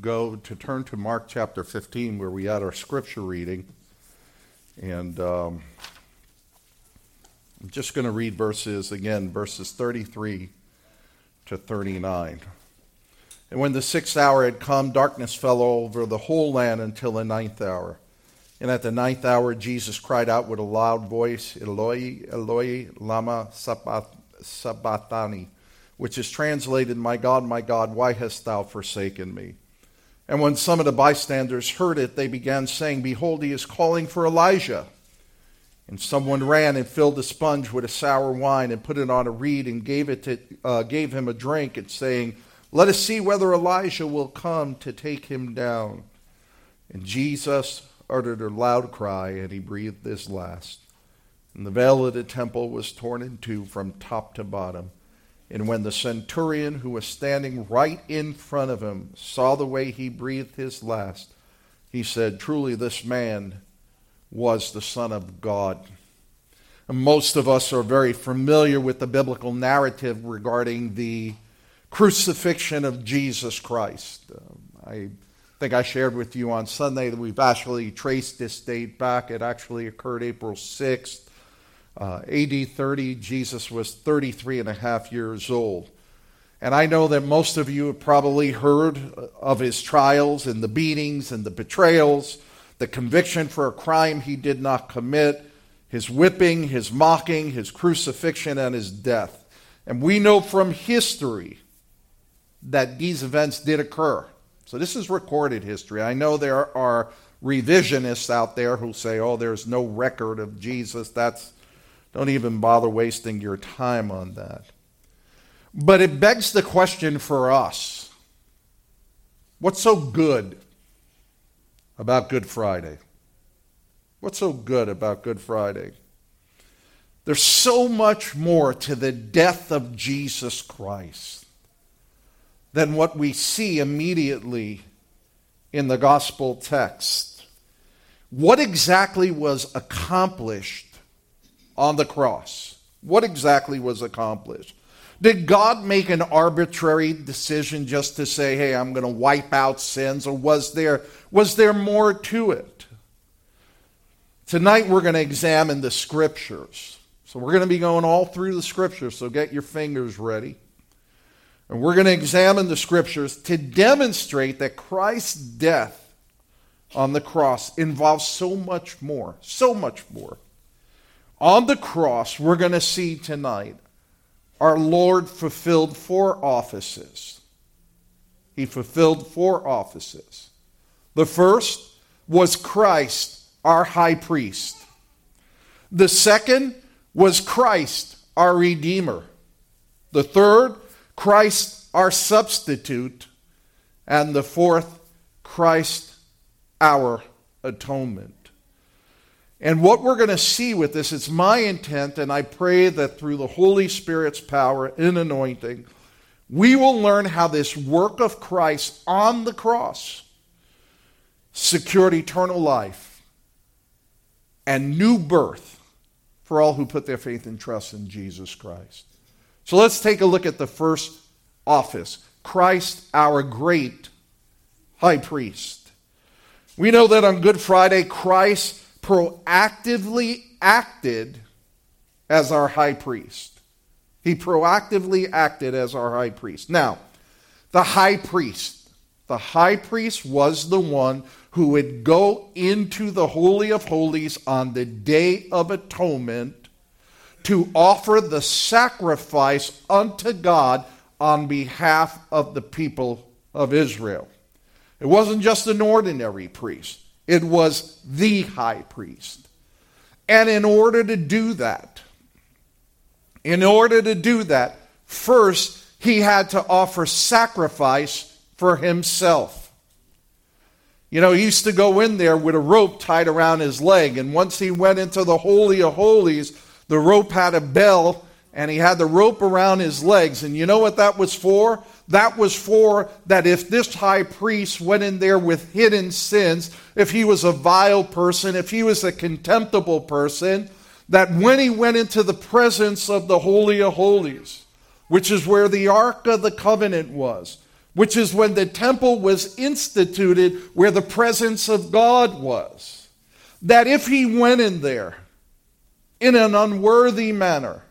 go to turn to Mark chapter 15, where we had our scripture reading. And um, I'm just going to read verses again, verses 33 to 39. And when the sixth hour had come, darkness fell over the whole land until the ninth hour. And at the ninth hour, Jesus cried out with a loud voice, Eloi, Eloi, lama sabachthani, which is translated, My God, my God, why hast thou forsaken me? And when some of the bystanders heard it, they began saying, Behold, he is calling for Elijah. And someone ran and filled a sponge with a sour wine and put it on a reed and gave, it to, uh, gave him a drink, and saying, Let us see whether Elijah will come to take him down. And Jesus uttered a loud cry, and he breathed his last. And the veil of the temple was torn in two from top to bottom. And when the centurion who was standing right in front of him saw the way he breathed his last, he said, Truly, this man was the Son of God. And most of us are very familiar with the biblical narrative regarding the crucifixion of Jesus Christ. Uh, I think I shared with you on Sunday that we've actually traced this date back. It actually occurred April 6th, uh, AD 30. Jesus was 33 and a half years old. And I know that most of you have probably heard of his trials and the beatings and the betrayals, the conviction for a crime he did not commit, his whipping, his mocking, his crucifixion, and his death. And we know from history that these events did occur. So this is recorded history. I know there are revisionists out there who say, "Oh, there's no record of Jesus." That's don't even bother wasting your time on that. But it begs the question for us. What's so good about Good Friday? What's so good about Good Friday? There's so much more to the death of Jesus Christ than what we see immediately in the gospel text. What exactly was accomplished on the cross? What exactly was accomplished? Did God make an arbitrary decision just to say, hey, I'm going to wipe out sins? Or was there, was there more to it? Tonight we're going to examine the scriptures. So we're going to be going all through the scriptures, so get your fingers ready. And we're going to examine the scriptures to demonstrate that Christ's death on the cross involves so much more, so much more. On the cross, we're going to see tonight our Lord fulfilled four offices. He fulfilled four offices. The first was Christ, our high priest. The second was Christ, our Redeemer. The third Christ our substitute, and the fourth, Christ our atonement. And what we're going to see with this, it's my intent, and I pray that through the Holy Spirit's power and anointing, we will learn how this work of Christ on the cross secured eternal life and new birth for all who put their faith and trust in Jesus Christ. So let's take a look at the first office Christ, our great high priest. We know that on Good Friday, Christ proactively acted as our high priest. He proactively acted as our high priest. Now, the high priest, the high priest was the one who would go into the Holy of Holies on the Day of Atonement to offer the sacrifice unto God on behalf of the people of Israel. It wasn't just an ordinary priest, it was the high priest. And in order to do that, in order to do that, first he had to offer sacrifice for himself. You know, he used to go in there with a rope tied around his leg, and once he went into the Holy of Holies, the rope had a bell and he had the rope around his legs. And you know what that was for? That was for that if this high priest went in there with hidden sins, if he was a vile person, if he was a contemptible person, that when he went into the presence of the Holy of Holies, which is where the Ark of the Covenant was, which is when the temple was instituted where the presence of God was, that if he went in there in an unworthy manner,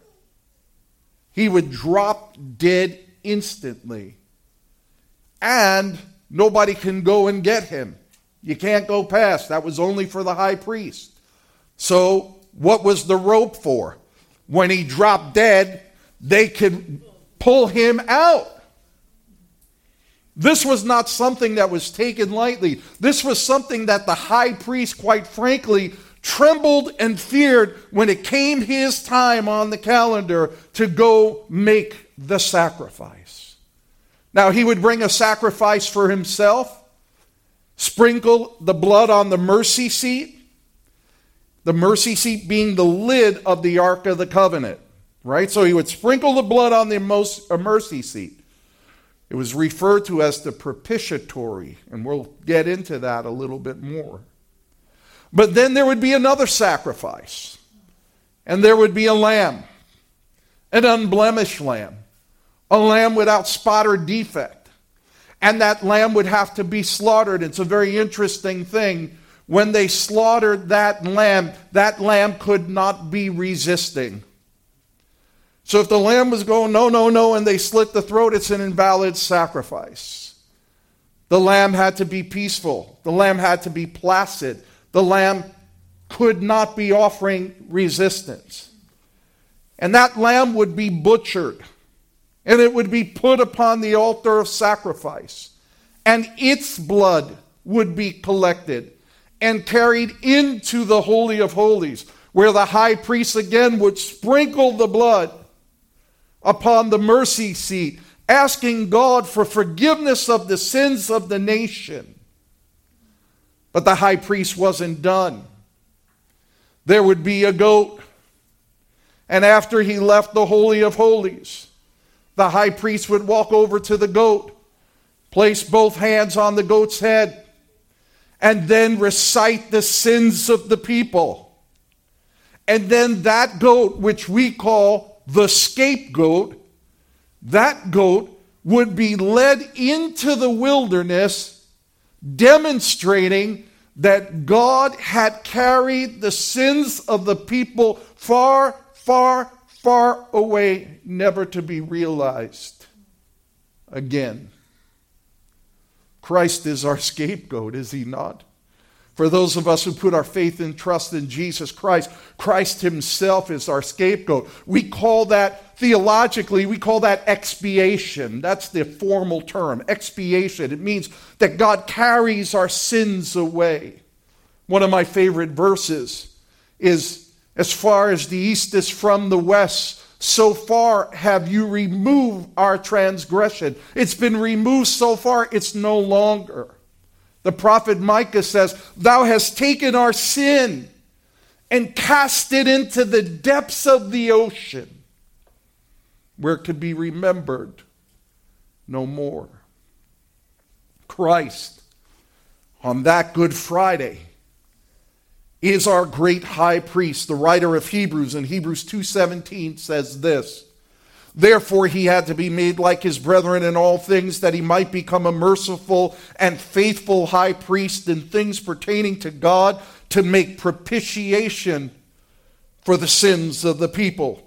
he would drop dead instantly. And nobody can go and get him. You can't go past. That was only for the high priest. So, what was the rope for? When he dropped dead, they could pull him out. This was not something that was taken lightly. This was something that the high priest, quite frankly, trembled and feared when it came his time on the calendar to go make the sacrifice. Now, he would bring a sacrifice for himself, sprinkle the blood on the mercy seat, the mercy seat being the lid of the Ark of the Covenant, right? So he would sprinkle the blood on the uh, mercy seat. It was referred to as the propitiatory, and we'll get into that a little bit more. But then there would be another sacrifice, and there would be a lamb, an unblemished lamb, a lamb without spot or defect. And that lamb would have to be slaughtered. It's a very interesting thing. When they slaughtered that lamb, that lamb could not be resisting. So if the lamb was going, no, no, no, and they slit the throat, it's an invalid sacrifice. The lamb had to be peaceful, the lamb had to be placid, the lamb could not be offering resistance. And that lamb would be butchered and it would be put upon the altar of sacrifice. And its blood would be collected and carried into the Holy of Holies, where the high priest again would sprinkle the blood upon the mercy seat, asking God for forgiveness of the sins of the nation. But the high priest wasn't done. There would be a goat. And after he left the Holy of Holies, the high priest would walk over to the goat, place both hands on the goat's head, and then recite the sins of the people. And then that goat, which we call the scapegoat, that goat would be led into the wilderness demonstrating that God had carried the sins of the people far, far, far away, never to be realized again. Christ is our scapegoat, is he not? For those of us who put our faith and trust in Jesus Christ, Christ Himself is our scapegoat. We call that, theologically, we call that expiation. That's the formal term, expiation. It means that God carries our sins away. One of my favorite verses is As far as the east is from the west, so far have you removed our transgression. It's been removed so far, it's no longer. The prophet Micah says, Thou hast taken our sin and cast it into the depths of the ocean, where it could be remembered no more. Christ, on that Good Friday, is our great high priest. The writer of Hebrews in Hebrews 2:17 says this: Therefore, he had to be made like his brethren in all things, that he might become a merciful and faithful high priest in things pertaining to God, to make propitiation for the sins of the people.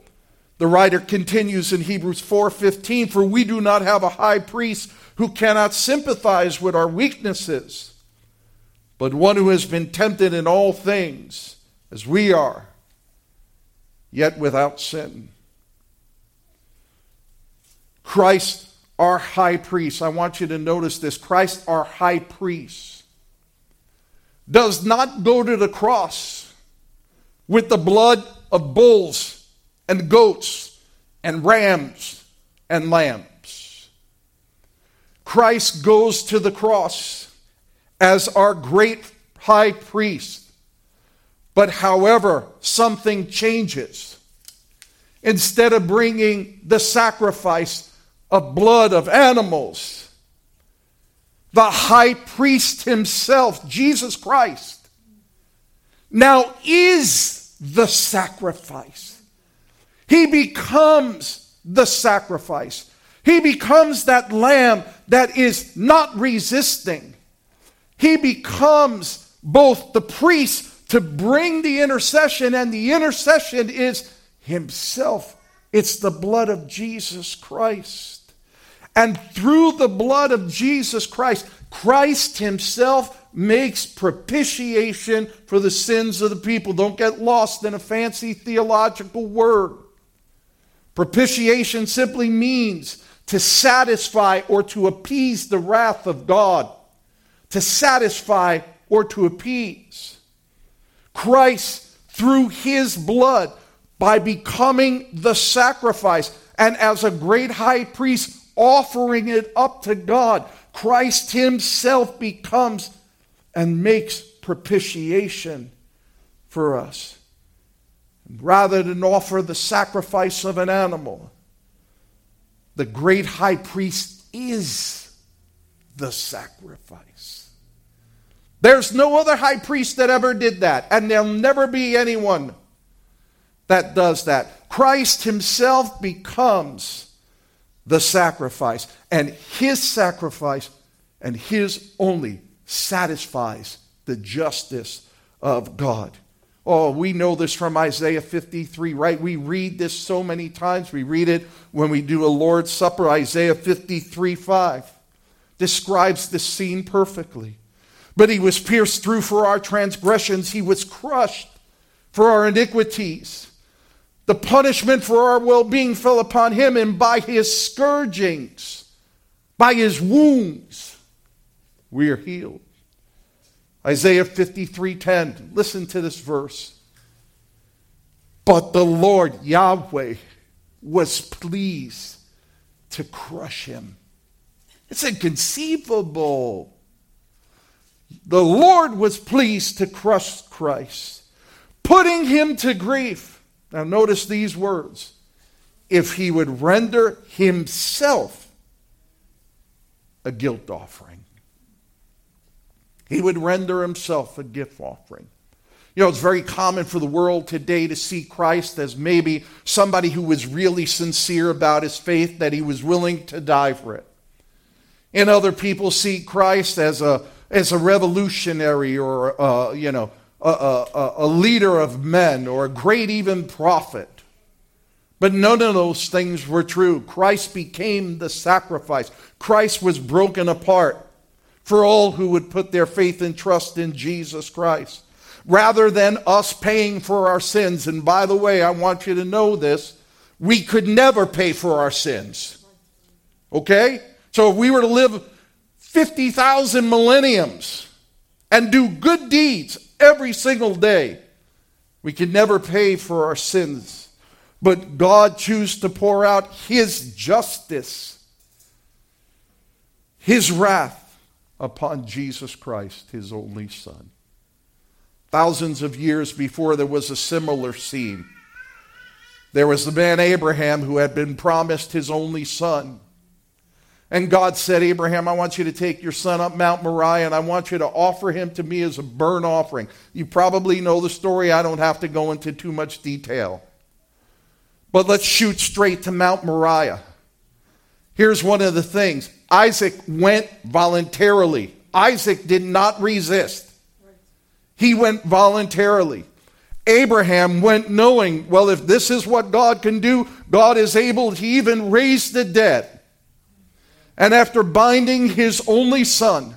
The writer continues in Hebrews 4:15, "For we do not have a high priest who cannot sympathize with our weaknesses, but one who has been tempted in all things as we are, yet without sin." Christ, our high priest, I want you to notice this Christ, our high priest, does not go to the cross with the blood of bulls and goats and rams and lambs. Christ goes to the cross as our great high priest. But however, something changes. Instead of bringing the sacrifice of blood of animals. The high priest himself, Jesus Christ, now is the sacrifice. He becomes the sacrifice. He becomes that lamb that is not resisting. He becomes both the priest to bring the intercession, and the intercession is himself. It's the blood of Jesus Christ. And through the blood of Jesus Christ, Christ himself makes propitiation for the sins of the people. Don't get lost in a fancy theological word. Propitiation simply means to satisfy or to appease the wrath of God, to satisfy or to appease. Christ, through his blood, by becoming the sacrifice, and as a great high priest offering it up to God, Christ himself becomes and makes propitiation for us. Rather than offer the sacrifice of an animal, the great high priest is the sacrifice. There's no other high priest that ever did that, and there'll never be anyone that does that. Christ himself becomes the sacrifice, and his sacrifice and his only satisfies the justice of God. Oh, we know this from Isaiah 53, right? We read this so many times. We read it when we do a Lord's Supper. Isaiah 53 5 describes this scene perfectly. But he was pierced through for our transgressions, he was crushed for our iniquities. The punishment for our well being fell upon him, and by his scourgings, by his wounds, we are healed. Isaiah 53:10. Listen to this verse. But the Lord Yahweh was pleased to crush him. It's inconceivable. The Lord was pleased to crush Christ, putting him to grief. Now, notice these words if he would render himself a guilt offering he would render himself a gift offering. You know, it's very common for the world today to see Christ as maybe somebody who was really sincere about his faith, that he was willing to die for it. And other people see Christ as a, as a revolutionary or, uh, you know, a, a, a leader of men or a great even prophet. But none of those things were true. Christ became the sacrifice, Christ was broken apart for all who would put their faith and trust in Jesus Christ. Rather than us paying for our sins, and by the way, I want you to know this, we could never pay for our sins. Okay? So if we were to live 50,000 millenniums and do good deeds every single day, we can never pay for our sins. But God chose to pour out His justice, His wrath upon Jesus Christ, his only Son. Thousands of years before, there was a similar scene. There was the man Abraham who had been promised his only son. And God said, Abraham, I want you to take your son up Mount Moriah and I want you to offer him to me as a burnt offering. You probably know the story. I don't have to go into too much detail. But let's shoot straight to Mount Moriah. Here's one of the things Isaac went voluntarily. Isaac did not resist, he went voluntarily. Abraham went knowing, well, if this is what God can do, God is able to even raise the dead. And after binding his only son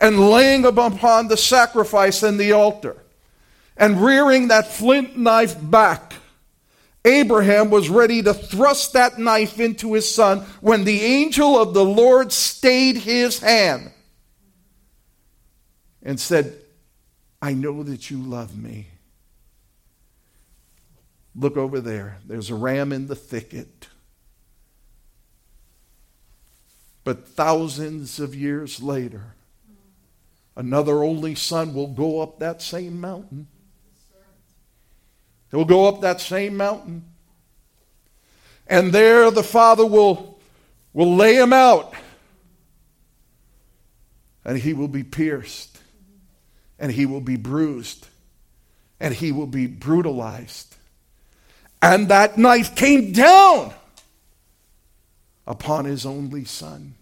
and laying him upon the sacrifice and the altar and rearing that flint knife back, Abraham was ready to thrust that knife into his son when the angel of the Lord stayed his hand and said, I know that you love me. Look over there. There's a ram in the thicket. But thousands of years later, another only son will go up that same mountain He'll go up that same mountain. And there the Father will, will lay him out. And he will be pierced. And he will be bruised. And he will be brutalized. And that knife came down upon his only Son.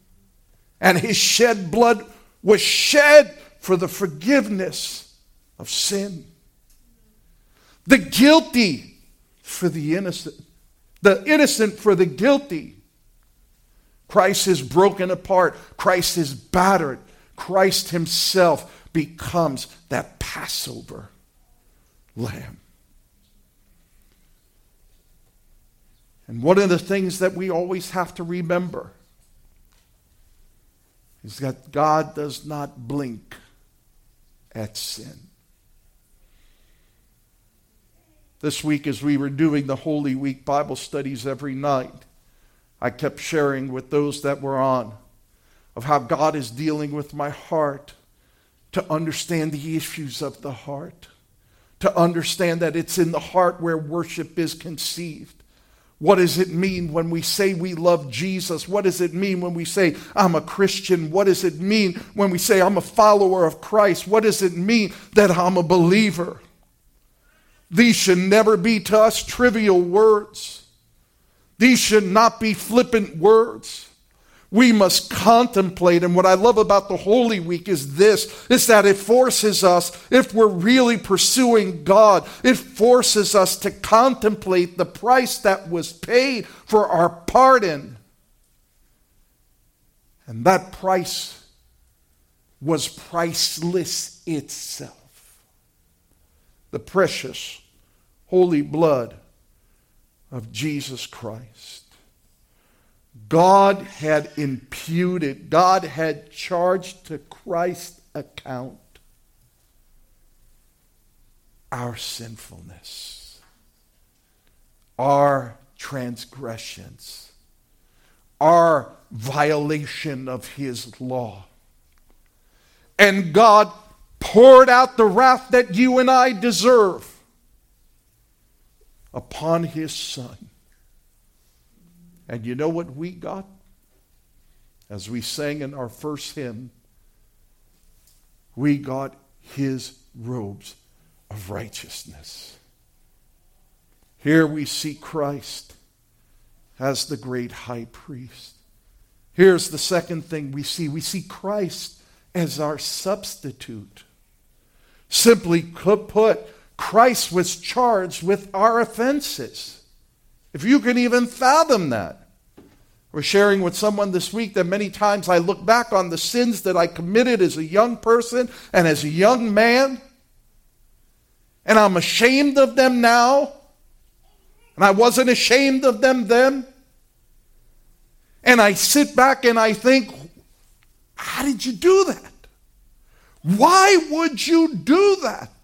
And his shed blood was shed for the forgiveness of sin. The guilty for the innocent, the innocent for the guilty. Christ is broken apart, Christ is battered, Christ himself becomes that Passover lamb. And one of the things that we always have to remember is that God does not blink at sin. This week, as we were doing the Holy Week Bible studies every night, I kept sharing with those that were on of how God is dealing with my heart to understand the issues of the heart, to understand that it's in the heart where worship is conceived. What does it mean when we say we love Jesus? What does it mean when we say I'm a Christian? What does it mean when we say I'm a follower of Christ? What does it mean that I'm a believer? These should never be to us trivial words. These should not be flippant words we must contemplate. And what I love about the Holy Week is this, is that it forces us, if we're really pursuing God, it forces us to contemplate the price that was paid for our pardon. And that price was priceless itself. The precious, holy blood of Jesus Christ. God had imputed, God had charged to Christ's account our sinfulness, our transgressions, our violation of His law. And God poured out the wrath that you and I deserve upon His Son. And you know what we got? As we sang in our first hymn, we got his robes of righteousness. Here we see Christ as the great high priest. Here's the second thing we see we see Christ as our substitute. Simply put, Christ was charged with our offenses. If you can even fathom that. We're sharing with someone this week that many times I look back on the sins that I committed as a young person and as a young man, and I'm ashamed of them now, and I wasn't ashamed of them then. And I sit back and I think, how did you do that? Why would you do that?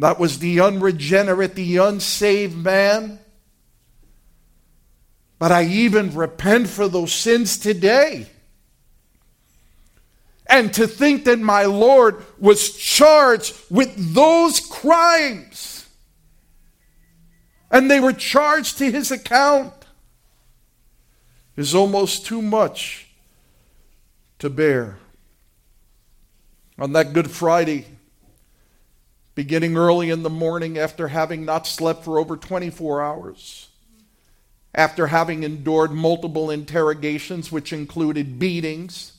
That was the unregenerate, the unsaved man but I even repent for those sins today. And to think that my Lord was charged with those crimes, and they were charged to his account, is almost too much to bear. On that Good Friday, beginning early in the morning after having not slept for over 24 hours, after having endured multiple interrogations, which included beatings,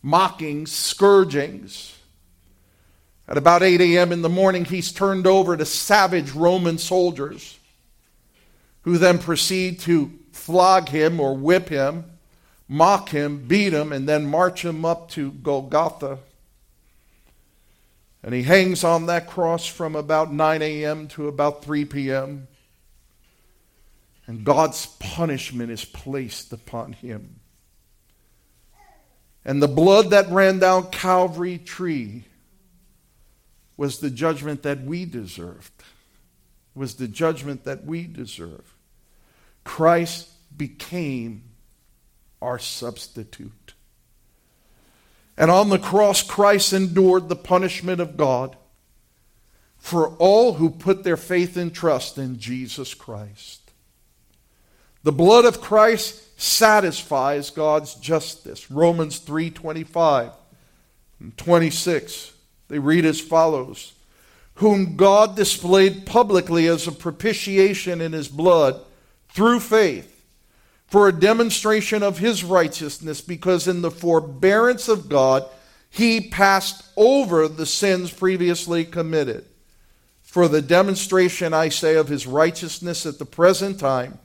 mockings, scourgings. At about 8 a.m. in the morning, he's turned over to savage Roman soldiers who then proceed to flog him or whip him, mock him, beat him, and then march him up to Golgotha. And he hangs on that cross from about 9 a.m. to about 3 p.m and God's punishment is placed upon him. And the blood that ran down Calvary tree was the judgment that we deserved. Was the judgment that we deserve. Christ became our substitute. And on the cross, Christ endured the punishment of God for all who put their faith and trust in Jesus Christ. The blood of Christ satisfies God's justice. Romans 3:25 and 26. They read as follows: Whom God displayed publicly as a propitiation in his blood through faith for a demonstration of his righteousness, because in the forbearance of God, he passed over the sins previously committed. For the demonstration, I say, of his righteousness at the present time,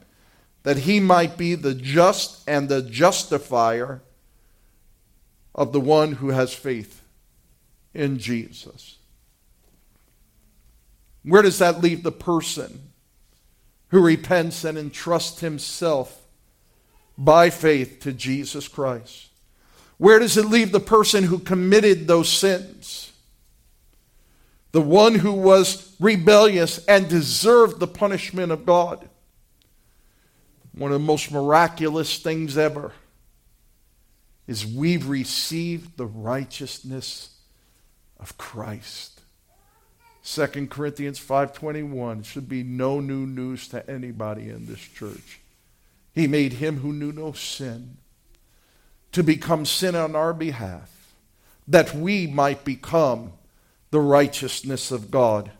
that he might be the just and the justifier of the one who has faith in Jesus. Where does that leave the person who repents and entrusts himself by faith to Jesus Christ? Where does it leave the person who committed those sins? The one who was rebellious and deserved the punishment of God. One of the most miraculous things ever is we've received the righteousness of Christ. 2 Corinthians 5:21 should be no new news to anybody in this church. He made him who knew no sin to become sin on our behalf, that we might become the righteousness of God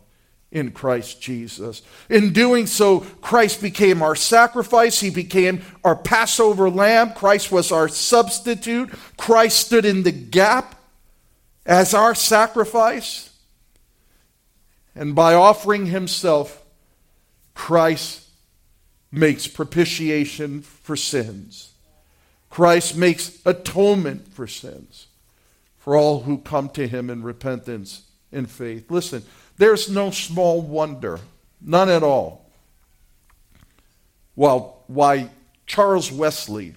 in Christ Jesus. In doing so, Christ became our sacrifice. He became our Passover lamb. Christ was our substitute. Christ stood in the gap as our sacrifice. And by offering himself, Christ makes propitiation for sins. Christ makes atonement for sins for all who come to him in repentance and faith. Listen, there's no small wonder, none at all. Well, why Charles Wesley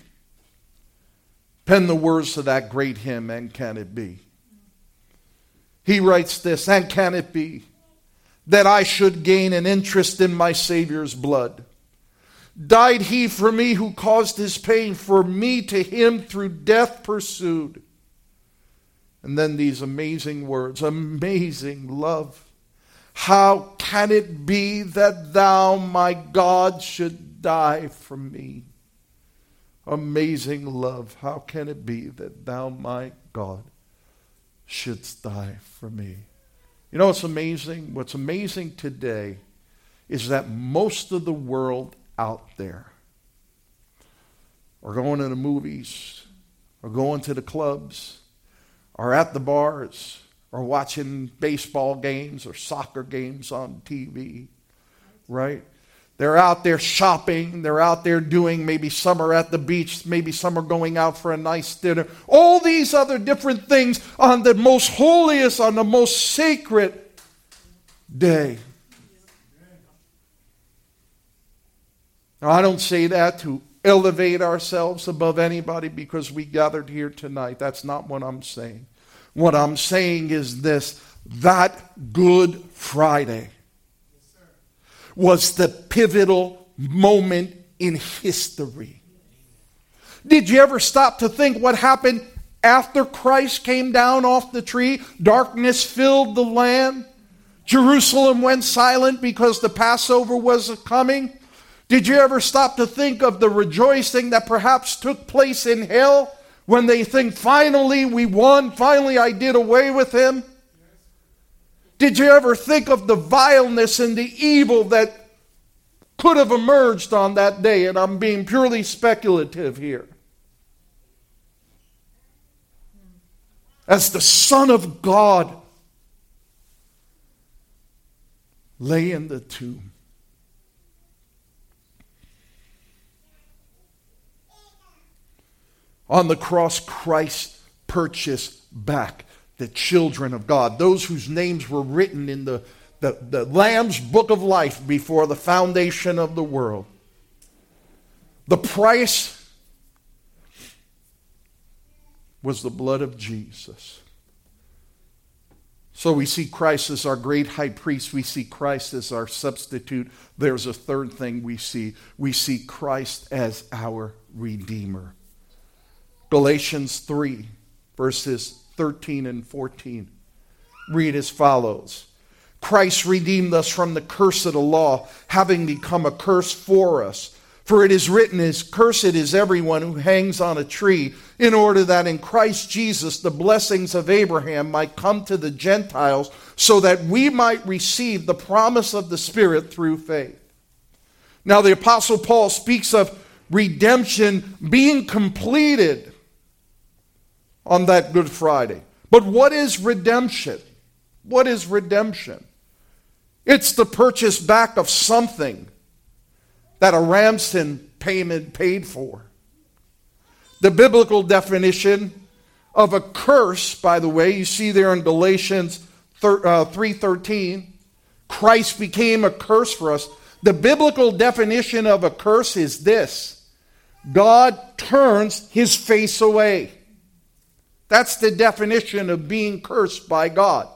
penned the words to that great hymn, And Can It Be? He writes this, And can it be that I should gain an interest in my Savior's blood? Died he for me who caused his pain, for me to him through death pursued. And then these amazing words, amazing love. How can it be that thou, my God, should die for me? Amazing love. How can it be that thou, my God, shouldst die for me? You know what's amazing? What's amazing today is that most of the world out there or going to the movies or going to the clubs or at the bars or watching baseball games or soccer games on TV, right? They're out there shopping. They're out there doing maybe some are at the beach, maybe some are going out for a nice dinner. All these other different things on the most holiest, on the most sacred day. Now, I don't say that to elevate ourselves above anybody because we gathered here tonight. That's not what I'm saying. What I'm saying is this that Good Friday was the pivotal moment in history. Did you ever stop to think what happened after Christ came down off the tree? Darkness filled the land. Jerusalem went silent because the Passover was coming. Did you ever stop to think of the rejoicing that perhaps took place in hell when they think, finally we won, finally I did away with him? Did you ever think of the vileness and the evil that could have emerged on that day? And I'm being purely speculative here. As the Son of God lay in the tomb. On the cross, Christ purchased back the children of God, those whose names were written in the, the, the Lamb's book of life before the foundation of the world. The price was the blood of Jesus. So we see Christ as our great high priest. We see Christ as our substitute. There's a third thing we see. We see Christ as our Redeemer. Galatians 3, verses 13 and 14 read as follows Christ redeemed us from the curse of the law, having become a curse for us. For it is written, "Is cursed is everyone who hangs on a tree, in order that in Christ Jesus the blessings of Abraham might come to the Gentiles, so that we might receive the promise of the Spirit through faith." Now, the Apostle Paul speaks of redemption being completed on that Good Friday. But what is redemption? What is redemption? It's the purchase back of something that a ransom payment paid for. The biblical definition of a curse, by the way, you see there in Galatians 3:13, uh, Christ became a curse for us. The biblical definition of a curse is this: God turns his face away. That's the definition of being cursed by God.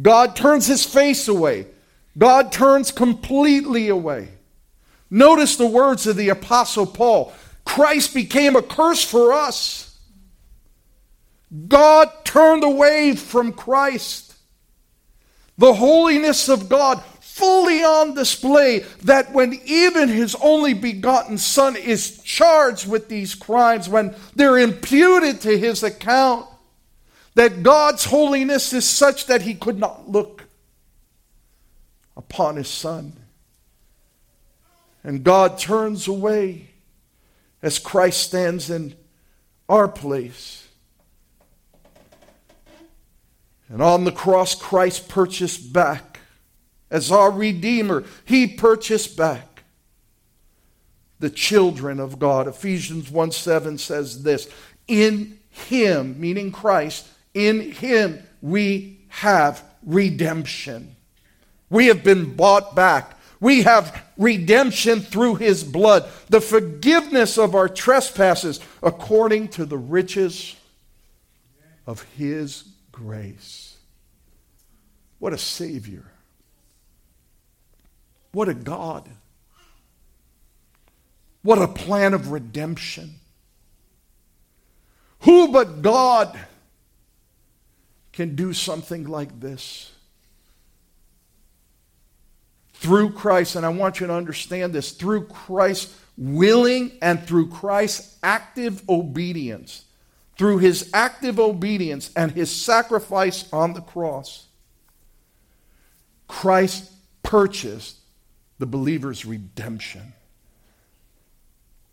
God turns his face away. God turns completely away. Notice the words of the Apostle Paul Christ became a curse for us. God turned away from Christ. The holiness of God fully on display that when even his only begotten son is charged with these crimes, when they're imputed to his account, that God's holiness is such that he could not look upon his son. And God turns away as Christ stands in our place. And on the cross, Christ purchased back. As our Redeemer, He purchased back the children of God. Ephesians 1 7 says this In Him, meaning Christ, in Him we have redemption. We have been bought back. We have redemption through his blood, the forgiveness of our trespasses according to the riches of his grace. What a Savior. What a God. What a plan of redemption. Who but God can do something like this? through Christ, and I want you to understand this through Christ's willing and through Christ's active obedience, through his active obedience and his sacrifice on the cross, Christ purchased the believer's redemption.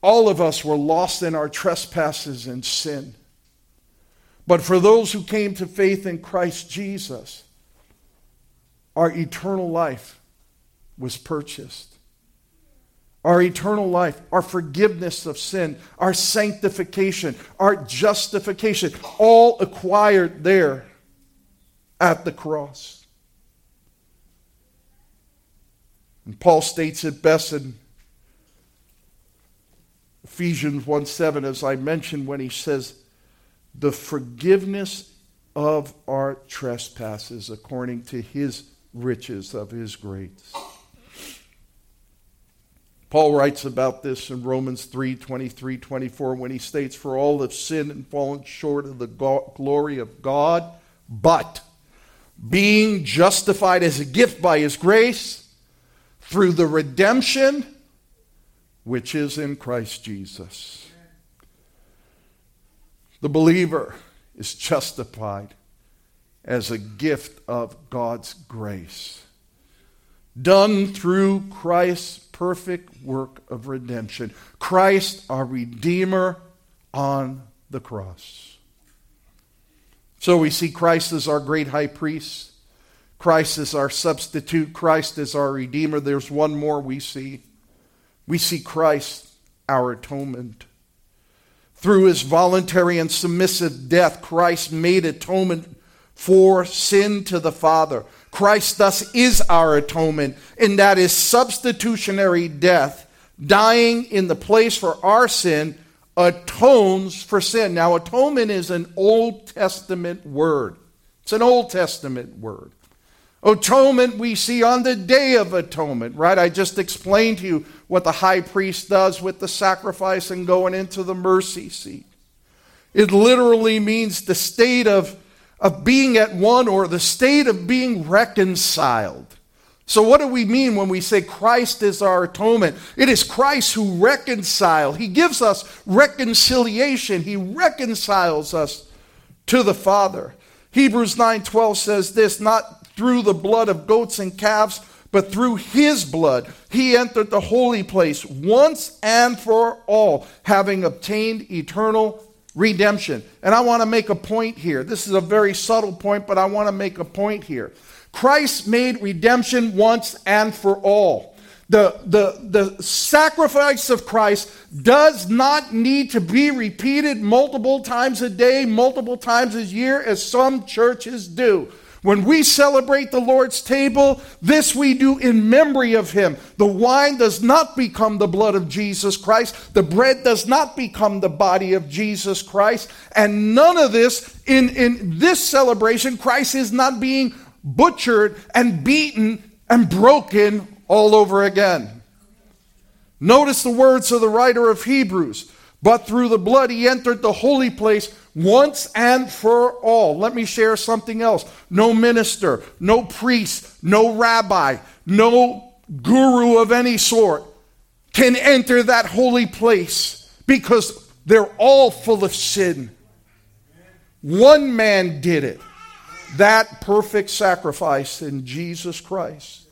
All of us were lost in our trespasses and sin. But for those who came to faith in Christ Jesus, our eternal life was purchased. Our eternal life, our forgiveness of sin, our sanctification, our justification, all acquired there at the cross. And Paul states it best in Ephesians 1 7, as I mentioned, when he says, The forgiveness of our trespasses according to his riches of his grace. Paul writes about this in Romans 3 23 24 when he states, For all have sinned and fallen short of the glory of God, but being justified as a gift by his grace through the redemption which is in Christ Jesus. The believer is justified as a gift of God's grace, done through Christ's perfect work of redemption. Christ, our Redeemer, on the cross. So we see Christ as our great high priest. Christ is our substitute. Christ is our Redeemer. There's one more we see. We see Christ, our atonement. Through his voluntary and submissive death, Christ made atonement for sin to the Father. Christ thus is our atonement, and that is substitutionary death, dying in the place for our sin, atones for sin. Now, atonement is an Old Testament word. It's an Old Testament word. Atonement we see on the Day of Atonement, right? I just explained to you what the high priest does with the sacrifice and going into the mercy seat. It literally means the state of of being at one or the state of being reconciled. So, what do we mean when we say Christ is our atonement? It is Christ who reconciles. He gives us reconciliation. He reconciles us to the Father. Hebrews 9:12 says this, not through the blood of goats and calves, but through his blood he entered the holy place once and for all, having obtained eternal redemption. And I want to make a point here. This is a very subtle point, but I want to make a point here. Christ made redemption once and for all. The, the, the sacrifice of Christ does not need to be repeated multiple times a day, multiple times a year, as some churches do. When we celebrate the Lord's table, this we do in memory of him. The wine does not become the blood of Jesus Christ. The bread does not become the body of Jesus Christ. And none of this, in, in this celebration, Christ is not being butchered and beaten and broken all over again. Notice the words of the writer of Hebrews. But through the blood he entered the holy place once and for all. Let me share something else. No minister, no priest, no rabbi, no guru of any sort can enter that holy place because they're all full of sin. One man did it. That perfect sacrifice in Jesus Christ.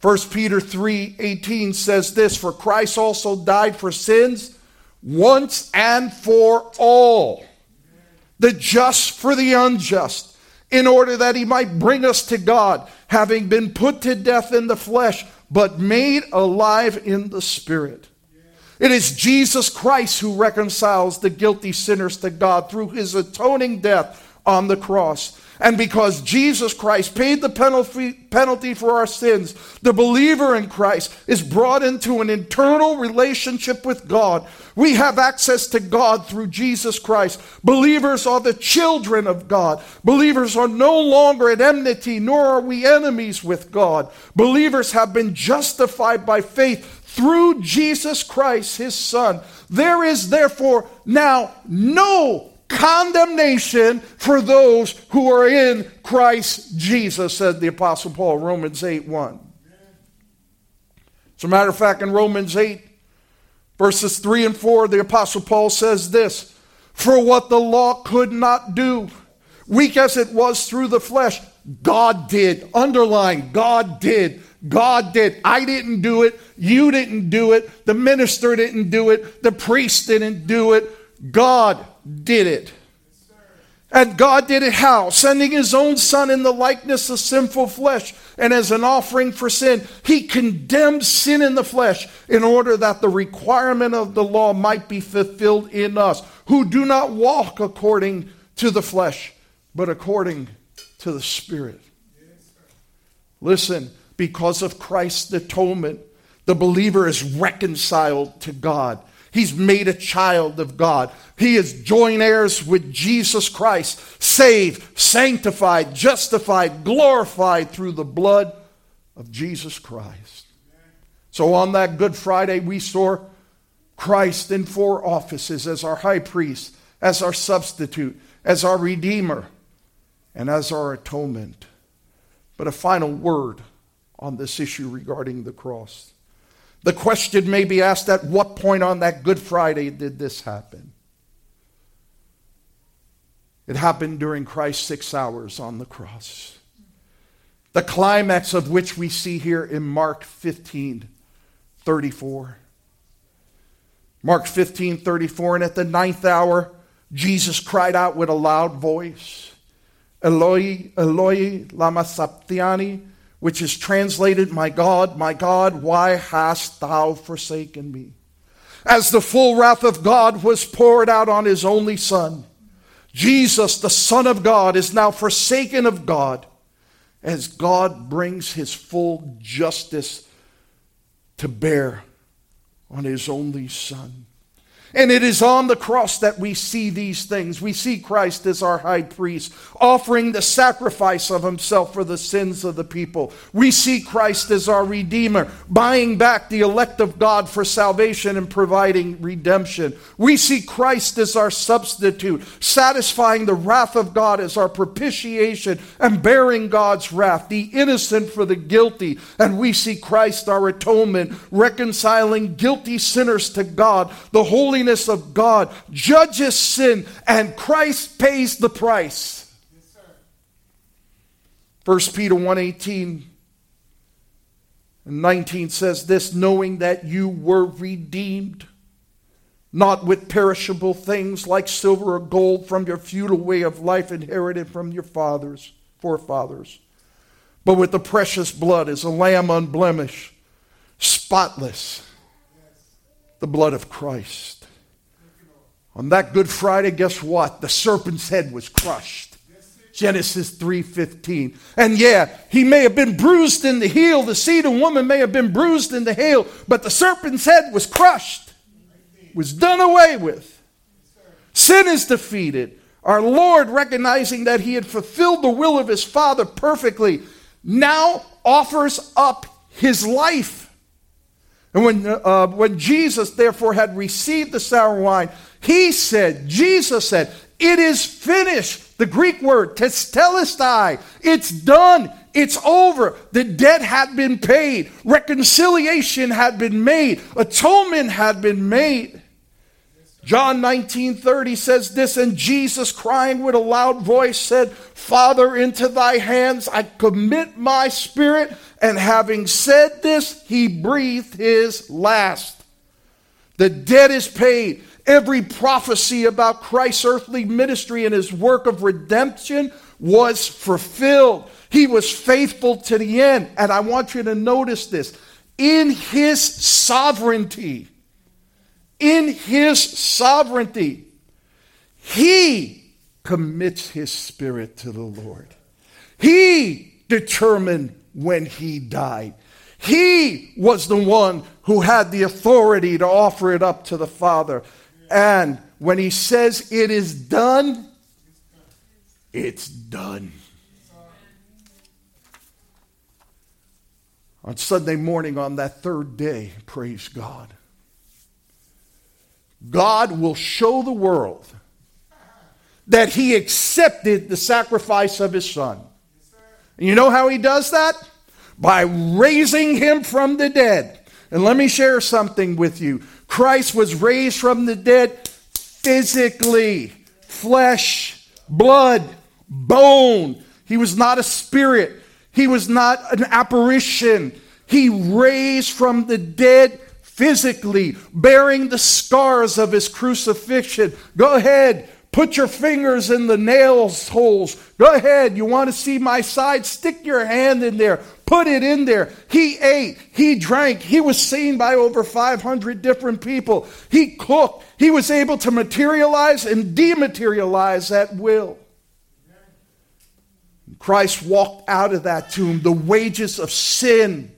1 Peter 3 18 says this For Christ also died for sins once and for all the just for the unjust, in order that he might bring us to God, having been put to death in the flesh, but made alive in the spirit. It is Jesus Christ who reconciles the guilty sinners to God through his atoning death on the cross. And because Jesus Christ paid the penalty, penalty for our sins, the believer in Christ is brought into an internal relationship with God. We have access to God through Jesus Christ. Believers are the children of God. Believers are no longer at enmity, nor are we enemies with God. Believers have been justified by faith through Jesus Christ, his Son. There is therefore now no condemnation for those who are in Christ Jesus, said the Apostle Paul, Romans 8 1. As a matter of fact, in Romans 8, verses 3 and 4, the Apostle Paul says this For what the law could not do, weak as it was through the flesh, God did. Underline, God did. God did. I didn't do it. You didn't do it. The minister didn't do it. The priest didn't do it. God did it. And God did it how? Sending his own son in the likeness of sinful flesh and as an offering for sin. He condemned sin in the flesh in order that the requirement of the law might be fulfilled in us, who do not walk according to the flesh, but according to the Spirit. Listen, because of Christ's atonement, the believer is reconciled to God. He's made a child of God. He is joint heirs with Jesus Christ, saved, sanctified, justified, glorified through the blood of Jesus Christ. So on that Good Friday, we saw Christ in four offices as our high priest, as our substitute, as our redeemer, and as our atonement. But a final word on this issue regarding the cross. The question may be asked at what point on that Good Friday did this happen? It happened during Christ's six hours on the cross. The climax of which we see here in Mark 15 34. Mark 15 34, and at the ninth hour, Jesus cried out with a loud voice, Eloi, Eloi, lama sabachthani, which is translated, My God, my God, why hast thou forsaken me? As the full wrath of God was poured out on his only Son, Jesus, the Son of God, is now forsaken of God as God brings his full justice to bear on his only Son. And it is on the cross that we see these things. We see Christ as our high priest, offering the sacrifice of himself for the sins of the people. We see Christ as our redeemer, buying back the elect of God for salvation and providing redemption. We see Christ as our substitute, satisfying the wrath of God as our propitiation and bearing God's wrath, the innocent for the guilty. And we see Christ, our atonement, reconciling guilty sinners to God, the holy holiness of God, judges sin, and Christ pays the price. Yes, 1 Peter 1:18 And 19 says this knowing that you were redeemed, not with perishable things like silver or gold from your feudal way of life inherited from your fathers, forefathers, but with the precious blood as a lamb unblemished, spotless, the blood of Christ. On that Good Friday, guess what? The serpent's head was crushed. Genesis 3:15. And yeah, he may have been bruised in the heel, the seed of woman may have been bruised in the heel, but the serpent's head was crushed. Was done away with. Sin is defeated. Our Lord, recognizing that he had fulfilled the will of his Father perfectly, now offers up his life. And when, uh, when Jesus, therefore, had received the sour wine, he said, Jesus said, It is finished. The Greek word, tetelestai. It's done. It's over. The debt had been paid. Reconciliation had been made. Atonement had been made. John 19 30 says this, and Jesus, crying with a loud voice, said, Father, into thy hands I commit my spirit. And having said this, he breathed his last. The debt is paid. Every prophecy about Christ's earthly ministry and his work of redemption was fulfilled. He was faithful to the end. And I want you to notice this in his sovereignty, in his sovereignty, he commits his spirit to the Lord. He determined when he died. He was the one who had the authority to offer it up to the Father. And when he says it is done, it's done. On Sunday morning, on that third day, praise God, God will show the world that he accepted the sacrifice of his son. And you know how he does that? By raising him from the dead. And let me share something with you. Christ was raised from the dead physically, flesh, blood, bone. He was not a spirit, he was not an apparition. He raised from the dead physically, bearing the scars of his crucifixion. Go ahead, Put your fingers in the nails holes. Go ahead. You want to see my side? Stick your hand in there. Put it in there. He ate. He drank. He was seen by over 500 different people. He cooked. He was able to materialize and dematerialize at will. Christ walked out of that tomb. The wages of sin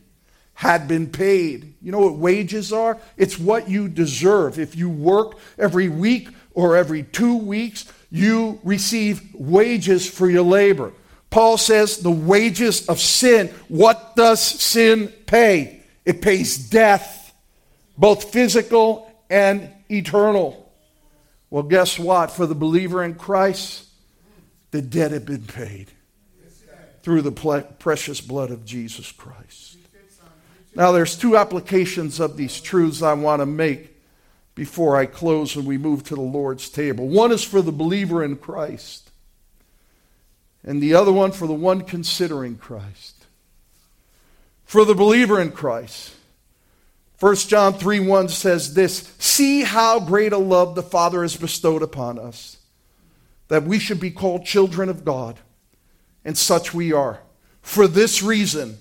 had been paid. You know what wages are? It's what you deserve. If you work every week or every two weeks, you receive wages for your labor. Paul says the wages of sin. What does sin pay? It pays death, both physical and eternal. Well, guess what? For the believer in Christ, the debt had been paid through the precious blood of Jesus Christ. Now, there's two applications of these truths I want to make before I close and we move to the Lord's table. One is for the believer in Christ, and the other one for the one considering Christ. For the believer in Christ, 1 John 3 1 says this See how great a love the Father has bestowed upon us, that we should be called children of God, and such we are. For this reason,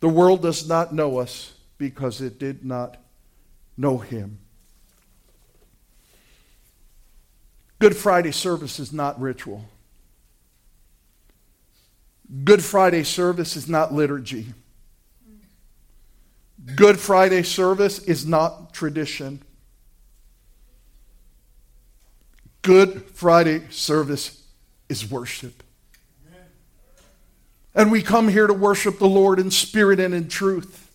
the world does not know us because it did not know him. Good Friday service is not ritual. Good Friday service is not liturgy. Good Friday service is not tradition. Good Friday service is worship. And we come here to worship the Lord in spirit and in truth.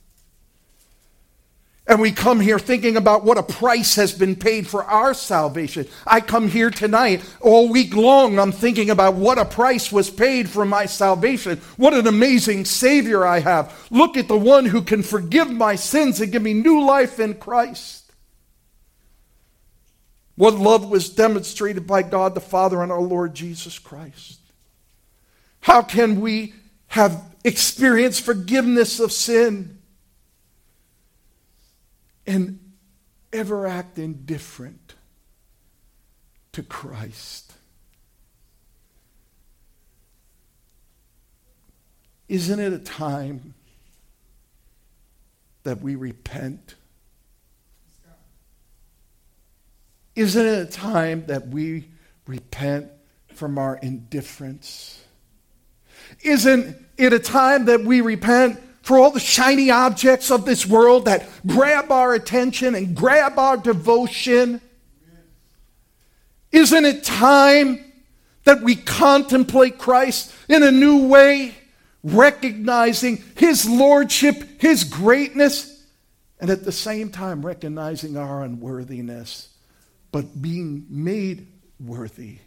And we come here thinking about what a price has been paid for our salvation. I come here tonight, all week long, I'm thinking about what a price was paid for my salvation. What an amazing Savior I have. Look at the one who can forgive my sins and give me new life in Christ. What love was demonstrated by God the Father and our Lord Jesus Christ. How can we have experienced forgiveness of sin? And ever act indifferent to Christ? Isn't it a time that we repent? Isn't it a time that we repent from our indifference? Isn't it a time that we repent for all the shiny objects of this world that grab our attention and grab our devotion? Isn't it time that we contemplate Christ in a new way, recognizing his lordship, his greatness, and at the same time recognizing our unworthiness, but being made worthy?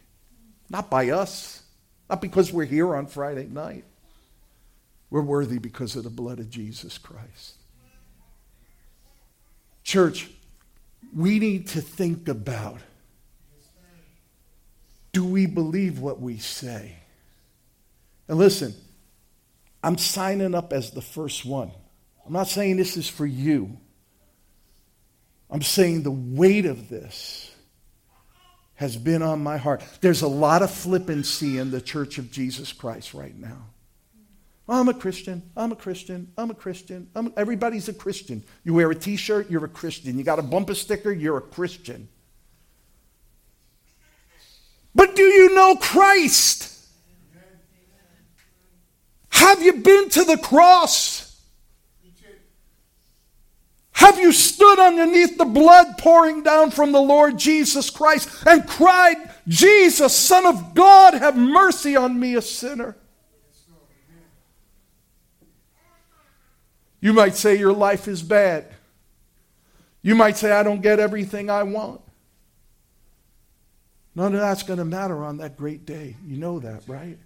Not by us, not because we're here on Friday night we're worthy because of the blood of Jesus Christ. Church, we need to think about do we believe what we say? And listen, I'm signing up as the first one. I'm not saying this is for you. I'm saying the weight of this has been on my heart. There's a lot of flippancy in the church of Jesus Christ right now. I'm a Christian. I'm a Christian. I'm a Christian. I'm, everybody's a Christian. You wear a t shirt, you're a Christian. You got a bumper sticker, you're a Christian. But do you know Christ? Have you been to the cross? Have you stood underneath the blood pouring down from the Lord Jesus Christ and cried, Jesus, Son of God, have mercy on me, a sinner? You might say your life is bad. You might say, I don't get everything I want. None of that's going to matter on that great day. You know that, right?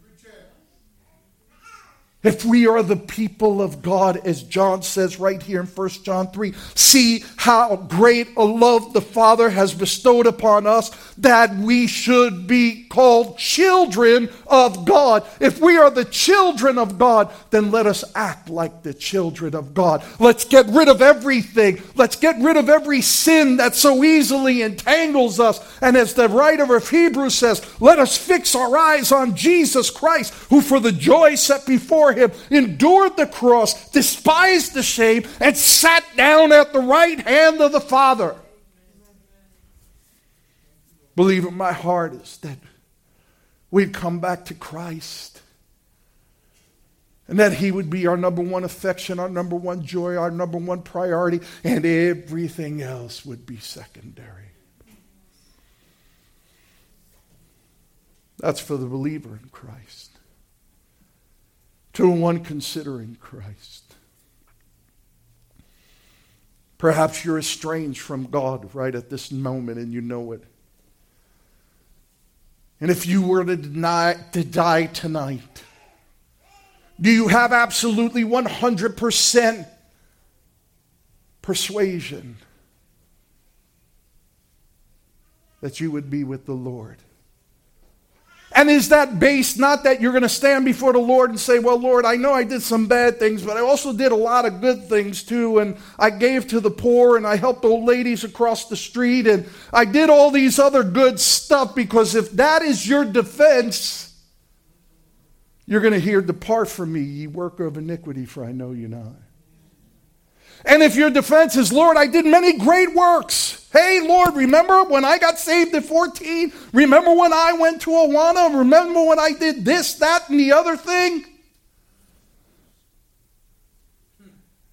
If we are the people of God, as John says right here in 1 John 3, see how great a love the Father has bestowed upon us that we should be called children of God. If we are the children of God, then let us act like the children of God. Let's get rid of everything. Let's get rid of every sin that so easily entangles us. And as the writer of Hebrews says, let us fix our eyes on Jesus Christ, who for the joy set before him, endured the cross, despised the shame, and sat down at the right hand of the Father. Believe in my heart is that we'd come back to Christ. And that He would be our number one affection, our number one joy, our number one priority, and everything else would be secondary. That's for the believer in Christ to one considering Christ. Perhaps you're estranged from God right at this moment and you know it. And if you were to, deny, to die tonight, do you have absolutely 100% persuasion that you would be with the Lord? And is that based not that you're going to stand before the Lord and say, Well, Lord, I know I did some bad things, but I also did a lot of good things too. And I gave to the poor and I helped old ladies across the street and I did all these other good stuff because if that is your defense, you're going to hear, Depart from me, ye worker of iniquity, for I know you not. And if your defense is, Lord, I did many great works. Hey, Lord, remember when I got saved at 14? Remember when I went to Awana? Remember when I did this, that, and the other thing?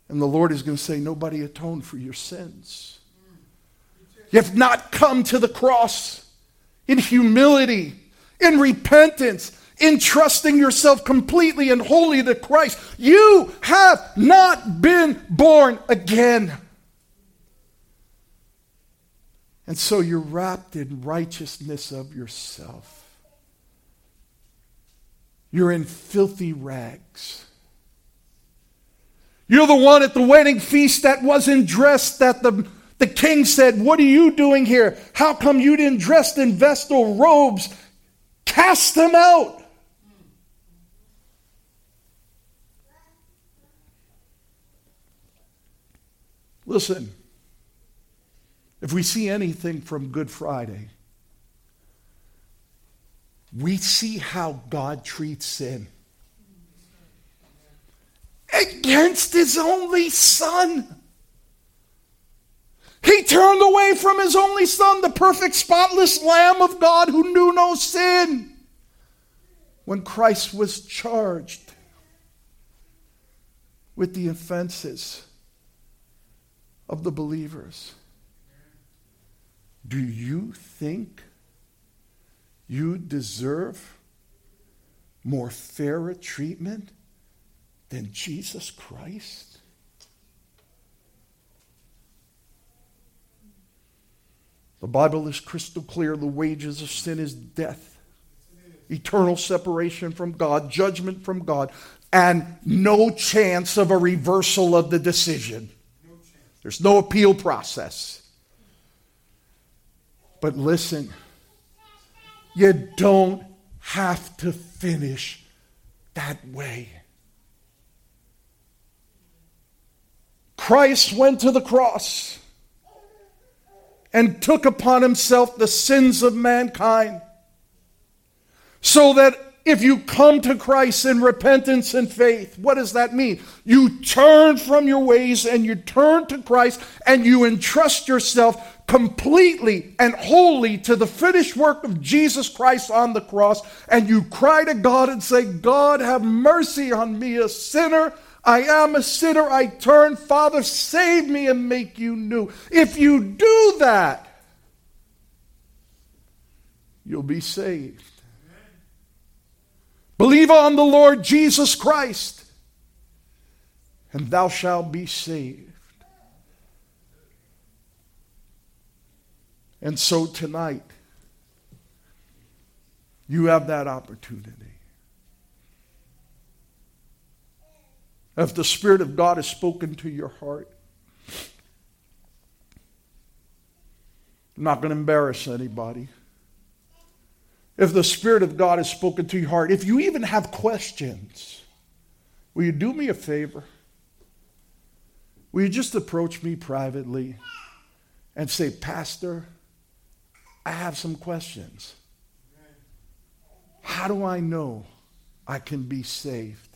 And the Lord is going to say, Nobody atoned for your sins. You have not come to the cross in humility, in repentance, in trusting yourself completely and wholly to Christ. You have not been born again. And so you're wrapped in righteousness of yourself. You're in filthy rags. You're the one at the wedding feast that wasn't dressed, that the, the king said, What are you doing here? How come you didn't dress in vestal robes? Cast them out. Listen, if we see anything from Good Friday, we see how God treats sin against his only son. He turned away from his only son, the perfect, spotless Lamb of God who knew no sin, when Christ was charged with the offenses of the believers. Do you think you deserve more fairer treatment than Jesus Christ? The Bible is crystal clear. The wages of sin is death, eternal separation from God, judgment from God, and no chance of a reversal of the decision. There's no appeal process. But listen, you don't have to finish that way. Christ went to the cross and took upon himself the sins of mankind so that if you come to Christ in repentance and faith, what does that mean? You turn from your ways and you turn to Christ and you entrust yourself completely and wholly to the finished work of Jesus Christ on the cross. And you cry to God and say, God, have mercy on me, a sinner. I am a sinner. I turn. Father, save me and make you new. If you do that, you'll be saved. Believe on the Lord Jesus Christ, and thou shalt be saved. And so tonight, you have that opportunity. If the Spirit of God has spoken to your heart, I'm not going to embarrass anybody if the Spirit of God has spoken to your heart, if you even have questions, will you do me a favor? Will you just approach me privately and say, Pastor, I have some questions. How do I know I can be saved?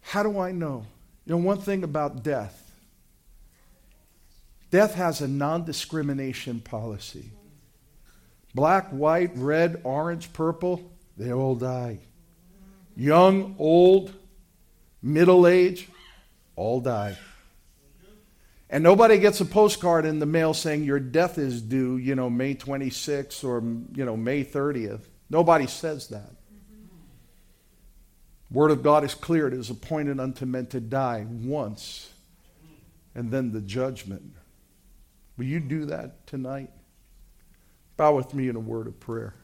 How do I know? You know, one thing about death death has a non discrimination policy. Black, white, red, orange, purple, they all die. Young, old, middle age, all die. And nobody gets a postcard in the mail saying your death is due, you know, May 26th or, you know, May 30th. Nobody says that. Word of God is clear. It is appointed unto men to die once and then the judgment. Will you do that tonight? Bow with me in a word of prayer.